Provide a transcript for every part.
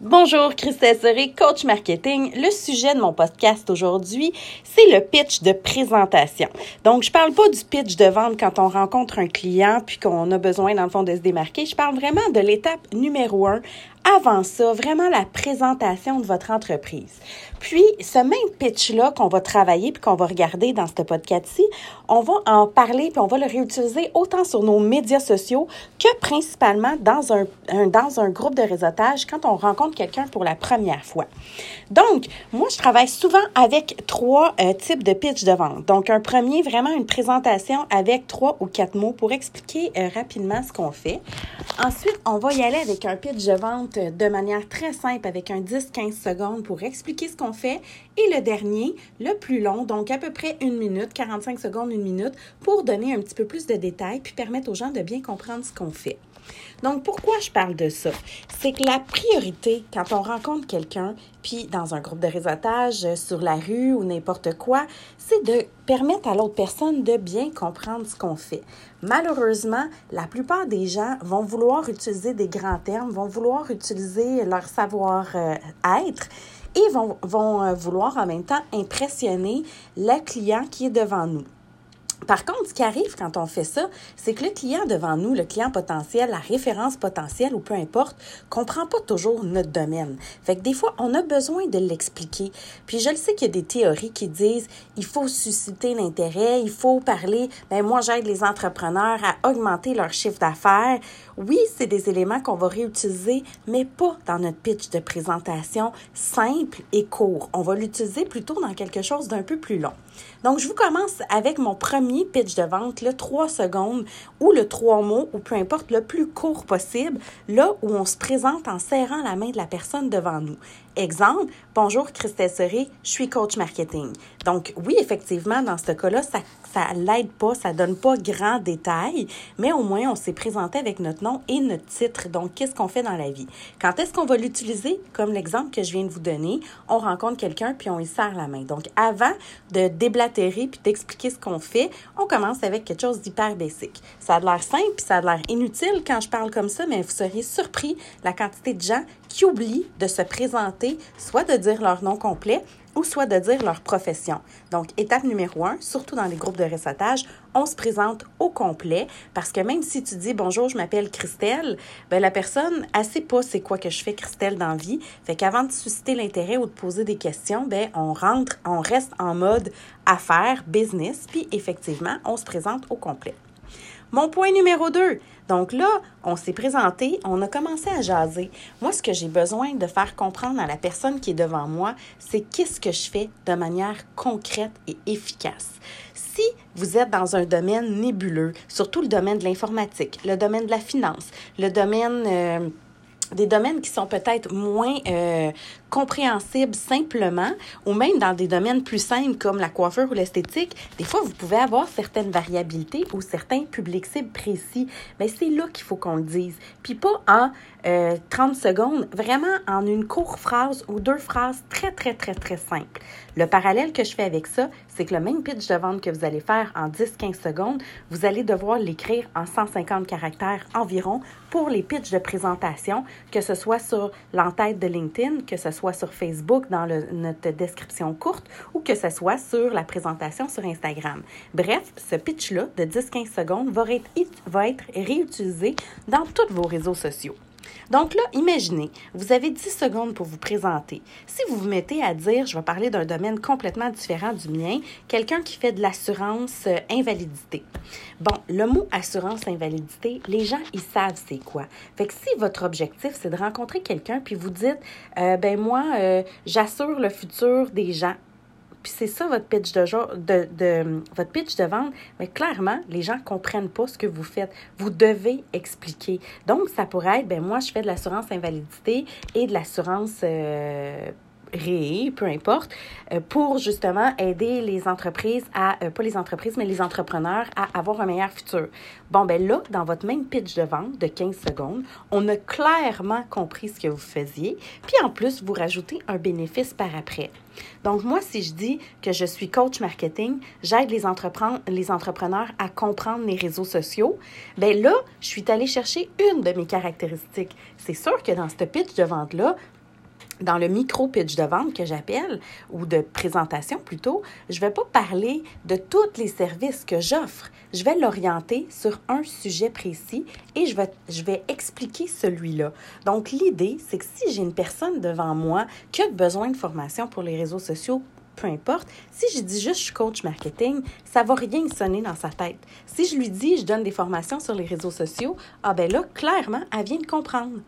Bonjour, Christelle Serré, coach marketing. Le sujet de mon podcast aujourd'hui, c'est le pitch de présentation. Donc, je parle pas du pitch de vente quand on rencontre un client puis qu'on a besoin, dans le fond, de se démarquer. Je parle vraiment de l'étape numéro un avant ça, vraiment la présentation de votre entreprise. Puis, ce même pitch-là qu'on va travailler puis qu'on va regarder dans ce podcast-ci, on va en parler puis on va le réutiliser autant sur nos médias sociaux que principalement dans un, dans un groupe de réseautage quand on rencontre quelqu'un pour la première fois. Donc, moi, je travaille souvent avec trois euh, types de pitch de vente. Donc, un premier, vraiment une présentation avec trois ou quatre mots pour expliquer euh, rapidement ce qu'on fait. Ensuite, on va y aller avec un pitch de vente de manière très simple avec un 10-15 secondes pour expliquer ce qu'on fait. Et le dernier, le plus long, donc à peu près une minute, 45 secondes, une minute, pour donner un petit peu plus de détails puis permettre aux gens de bien comprendre ce qu'on fait. Donc, pourquoi je parle de ça? C'est que la priorité, quand on rencontre quelqu'un, puis dans un groupe de réseautage, euh, sur la rue ou n'importe quoi, c'est de permettre à l'autre personne de bien comprendre ce qu'on fait. Malheureusement, la plupart des gens vont vouloir utiliser des grands termes, vont vouloir utiliser leur savoir-être et vont, vont euh, vouloir en même temps impressionner le client qui est devant nous. Par contre, ce qui arrive quand on fait ça, c'est que le client devant nous, le client potentiel, la référence potentielle ou peu importe, comprend pas toujours notre domaine. Fait que des fois, on a besoin de l'expliquer. Puis je le sais qu'il y a des théories qui disent il faut susciter l'intérêt, il faut parler. Ben moi, j'aide les entrepreneurs à augmenter leur chiffre d'affaires. Oui, c'est des éléments qu'on va réutiliser, mais pas dans notre pitch de présentation simple et court. On va l'utiliser plutôt dans quelque chose d'un peu plus long. Donc, je vous commence avec mon premier pitch de vente, le 3 secondes ou le 3 mots ou peu importe, le plus court possible, là où on se présente en serrant la main de la personne devant nous. Exemple, bonjour Christelle Serré, je suis coach marketing. Donc oui, effectivement, dans ce cas-là, ça ça l'aide pas, ça donne pas grand détail, mais au moins on s'est présenté avec notre nom et notre titre. Donc qu'est-ce qu'on fait dans la vie? Quand est-ce qu'on va l'utiliser? Comme l'exemple que je viens de vous donner, on rencontre quelqu'un puis on lui serre la main. Donc avant de déblatérer puis d'expliquer ce qu'on fait, on commence avec quelque chose d'hyper basique. Ça a l'air simple puis ça a l'air inutile quand je parle comme ça, mais vous seriez surpris la quantité de gens qui oublient de se présenter, soit de dire leur nom complet ou soit de dire leur profession. Donc, étape numéro un, surtout dans les groupes de réseautage, on se présente au complet parce que même si tu dis bonjour, je m'appelle Christelle, ben la personne, elle sait pas c'est quoi que je fais Christelle dans vie. Fait qu'avant de susciter l'intérêt ou de poser des questions, ben on rentre, on reste en mode affaires, business, puis effectivement, on se présente au complet. Mon point numéro 2. Donc là, on s'est présenté, on a commencé à jaser. Moi, ce que j'ai besoin de faire comprendre à la personne qui est devant moi, c'est qu'est-ce que je fais de manière concrète et efficace. Si vous êtes dans un domaine nébuleux, surtout le domaine de l'informatique, le domaine de la finance, le domaine... Euh, des domaines qui sont peut-être moins euh, compréhensible simplement, ou même dans des domaines plus simples comme la coiffure ou l'esthétique, des fois, vous pouvez avoir certaines variabilités ou certains publics cibles précis. Mais c'est là qu'il faut qu'on le dise. Puis pas en 30 euh, secondes, vraiment en une courte phrase ou deux phrases très, très, très, très simples. Le parallèle que je fais avec ça, c'est que le même pitch de vente que vous allez faire en 10-15 secondes, vous allez devoir l'écrire en 150 caractères environ pour les pitchs de présentation, que ce soit sur l'entête de LinkedIn, que ce soit soit sur Facebook dans notre description courte ou que ce soit sur la présentation sur Instagram. Bref, ce pitch-là de 10-15 secondes va être, va être réutilisé dans tous vos réseaux sociaux. Donc là, imaginez, vous avez 10 secondes pour vous présenter. Si vous vous mettez à dire, je vais parler d'un domaine complètement différent du mien, quelqu'un qui fait de l'assurance euh, invalidité. Bon, le mot assurance invalidité, les gens, ils savent c'est quoi. Fait que si votre objectif, c'est de rencontrer quelqu'un, puis vous dites, euh, ben moi, euh, j'assure le futur des gens puis c'est ça votre pitch de, de, de, votre pitch de vente, mais clairement, les gens ne comprennent pas ce que vous faites. Vous devez expliquer. Donc, ça pourrait être, ben moi, je fais de l'assurance invalidité et de l'assurance euh, ré, peu importe, euh, pour justement aider les entreprises à, euh, pas les entreprises, mais les entrepreneurs à avoir un meilleur futur. Bon, ben là, dans votre même pitch de vente de 15 secondes, on a clairement compris ce que vous faisiez, puis en plus, vous rajoutez un bénéfice par après. Donc, moi, si je dis que je suis coach marketing, j'aide les, les entrepreneurs à comprendre les réseaux sociaux, ben là, je suis allée chercher une de mes caractéristiques. C'est sûr que dans ce pitch de vente-là, dans le micro pitch de vente que j'appelle, ou de présentation plutôt, je ne vais pas parler de tous les services que j'offre. Je vais l'orienter sur un sujet précis et je vais, je vais expliquer celui-là. Donc, l'idée, c'est que si j'ai une personne devant moi qui a besoin de formation pour les réseaux sociaux, peu importe. Si je dis juste je suis coach marketing, ça va rien sonner dans sa tête. Si je lui dis je donne des formations sur les réseaux sociaux, ah ben là, clairement, elle vient de comprendre.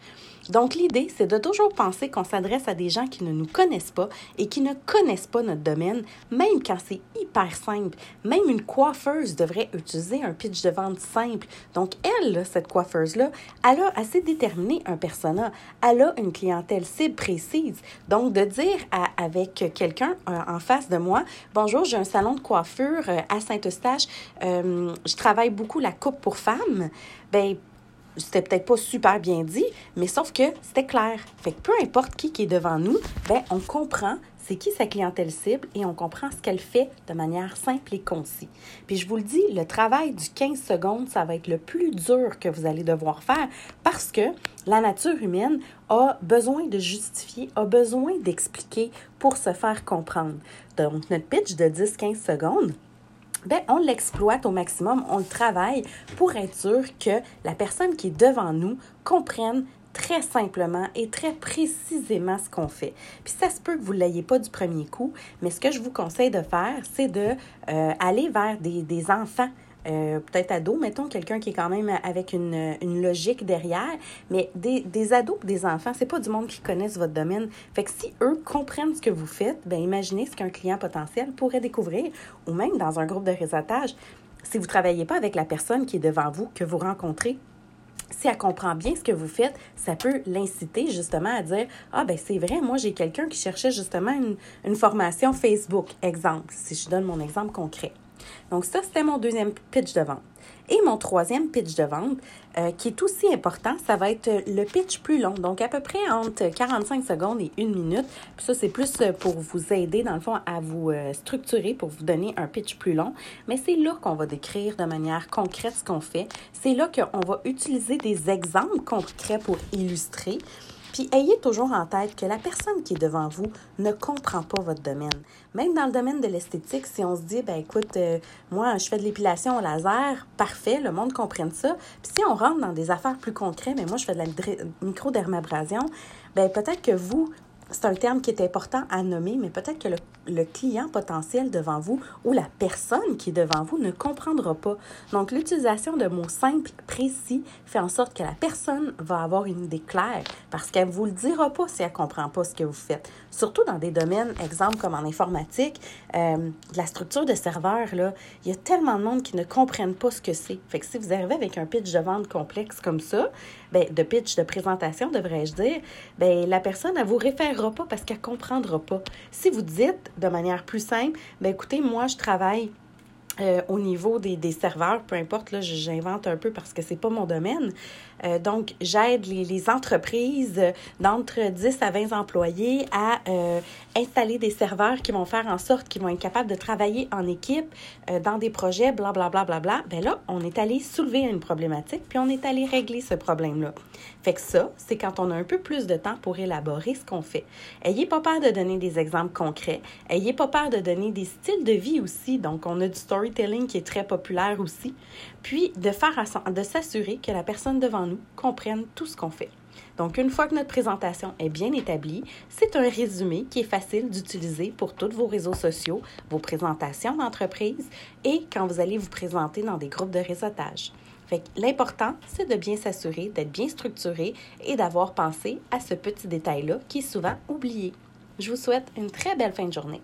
Donc, l'idée, c'est de toujours penser qu'on s'adresse à des gens qui ne nous connaissent pas et qui ne connaissent pas notre domaine, même quand c'est hyper simple. Même une coiffeuse devrait utiliser un pitch de vente simple. Donc, elle, cette coiffeuse-là, elle a assez déterminé un persona. Elle a une clientèle cible précise. Donc, de dire avec quelqu'un euh, en face de moi, bonjour, j'ai un salon de coiffure euh, à Saint-Eustache, euh, je travaille beaucoup la coupe pour femmes. Ben, c'était peut-être pas super bien dit, mais sauf que c'était clair. Fait que peu importe qui, qui est devant nous, ben on comprend c'est qui sa clientèle cible et on comprend ce qu'elle fait de manière simple et concise. Puis je vous le dis, le travail du 15 secondes, ça va être le plus dur que vous allez devoir faire parce que la nature humaine a besoin de justifier, a besoin d'expliquer pour se faire comprendre. Donc notre pitch de 10-15 secondes, ben, on l'exploite au maximum, on le travaille pour être sûr que la personne qui est devant nous comprenne très simplement et très précisément ce qu'on fait. Puis ça se peut que vous ne l'ayez pas du premier coup, mais ce que je vous conseille de faire, c'est de euh, vers des enfants euh, peut-être ado, mettons quelqu'un qui est quand même avec une, une logique derrière, mais des, des ados des enfants, c'est pas du monde qui connaissent votre domaine. Fait que si eux comprennent ce que vous faites, ben imaginez ce qu'un client potentiel pourrait découvrir, ou même dans un groupe de réseautage. Si vous travaillez pas avec la personne qui est devant vous, que vous rencontrez, si elle comprend bien ce que vous faites, ça peut l'inciter justement à dire Ah, ben c'est vrai, moi j'ai quelqu'un qui cherchait justement une, une formation Facebook. Exemple, si je donne mon exemple concret. Donc ça, c'était mon deuxième pitch de vente. Et mon troisième pitch de vente, euh, qui est aussi important, ça va être le pitch plus long, donc à peu près entre 45 secondes et une minute. Ça, c'est plus pour vous aider, dans le fond, à vous euh, structurer, pour vous donner un pitch plus long. Mais c'est là qu'on va décrire de manière concrète ce qu'on fait. C'est là qu'on va utiliser des exemples concrets pour illustrer. Puis ayez toujours en tête que la personne qui est devant vous ne comprend pas votre domaine. Même dans le domaine de l'esthétique, si on se dit, ben écoute, euh, moi, je fais de l'épilation au laser, parfait, le monde comprenne ça. Puis si on rentre dans des affaires plus concrètes, mais moi, je fais de la microdermabrasion, ben peut-être que vous, c'est un terme qui est important à nommer, mais peut-être que le, client potentiel devant vous ou la personne qui est devant vous ne comprendra pas. Donc, l'utilisation de mots simples, précis, fait en sorte que la personne va avoir une idée claire parce qu'elle ne vous le dira pas si elle ne comprend pas ce que vous faites. Surtout dans des domaines, exemple comme en informatique, euh, la structure de serveur, là, il y a tellement de monde qui ne comprennent pas ce que c'est. Fait que si vous arrivez avec un pitch de vente complexe comme ça, ben, de pitch de présentation, devrais-je dire, ben, la personne, elle vous pas parce qu'elle comprendra pas. Si vous dites de manière plus simple, ben, écoutez, moi, je travaille euh, au niveau des, des, serveurs, peu importe, là, j'invente un peu parce que c'est pas mon domaine. Euh, donc, j'aide les, les, entreprises d'entre 10 à 20 employés à euh, installer des serveurs qui vont faire en sorte qu'ils vont être capables de travailler en équipe dans des projets, blablabla. Bla, bla, bla, bla. Ben là, on est allé soulever une problématique, puis on est allé régler ce problème-là. Fait que ça, c'est quand on a un peu plus de temps pour élaborer ce qu'on fait. Ayez pas peur de donner des exemples concrets. Ayez pas peur de donner des styles de vie aussi. Donc, on a du story qui est très populaire aussi, puis de faire de s'assurer que la personne devant nous comprenne tout ce qu'on fait. Donc, une fois que notre présentation est bien établie, c'est un résumé qui est facile d'utiliser pour tous vos réseaux sociaux, vos présentations d'entreprise et quand vous allez vous présenter dans des groupes de réseautage. L'important, c'est de bien s'assurer, d'être bien structuré et d'avoir pensé à ce petit détail-là qui est souvent oublié. Je vous souhaite une très belle fin de journée.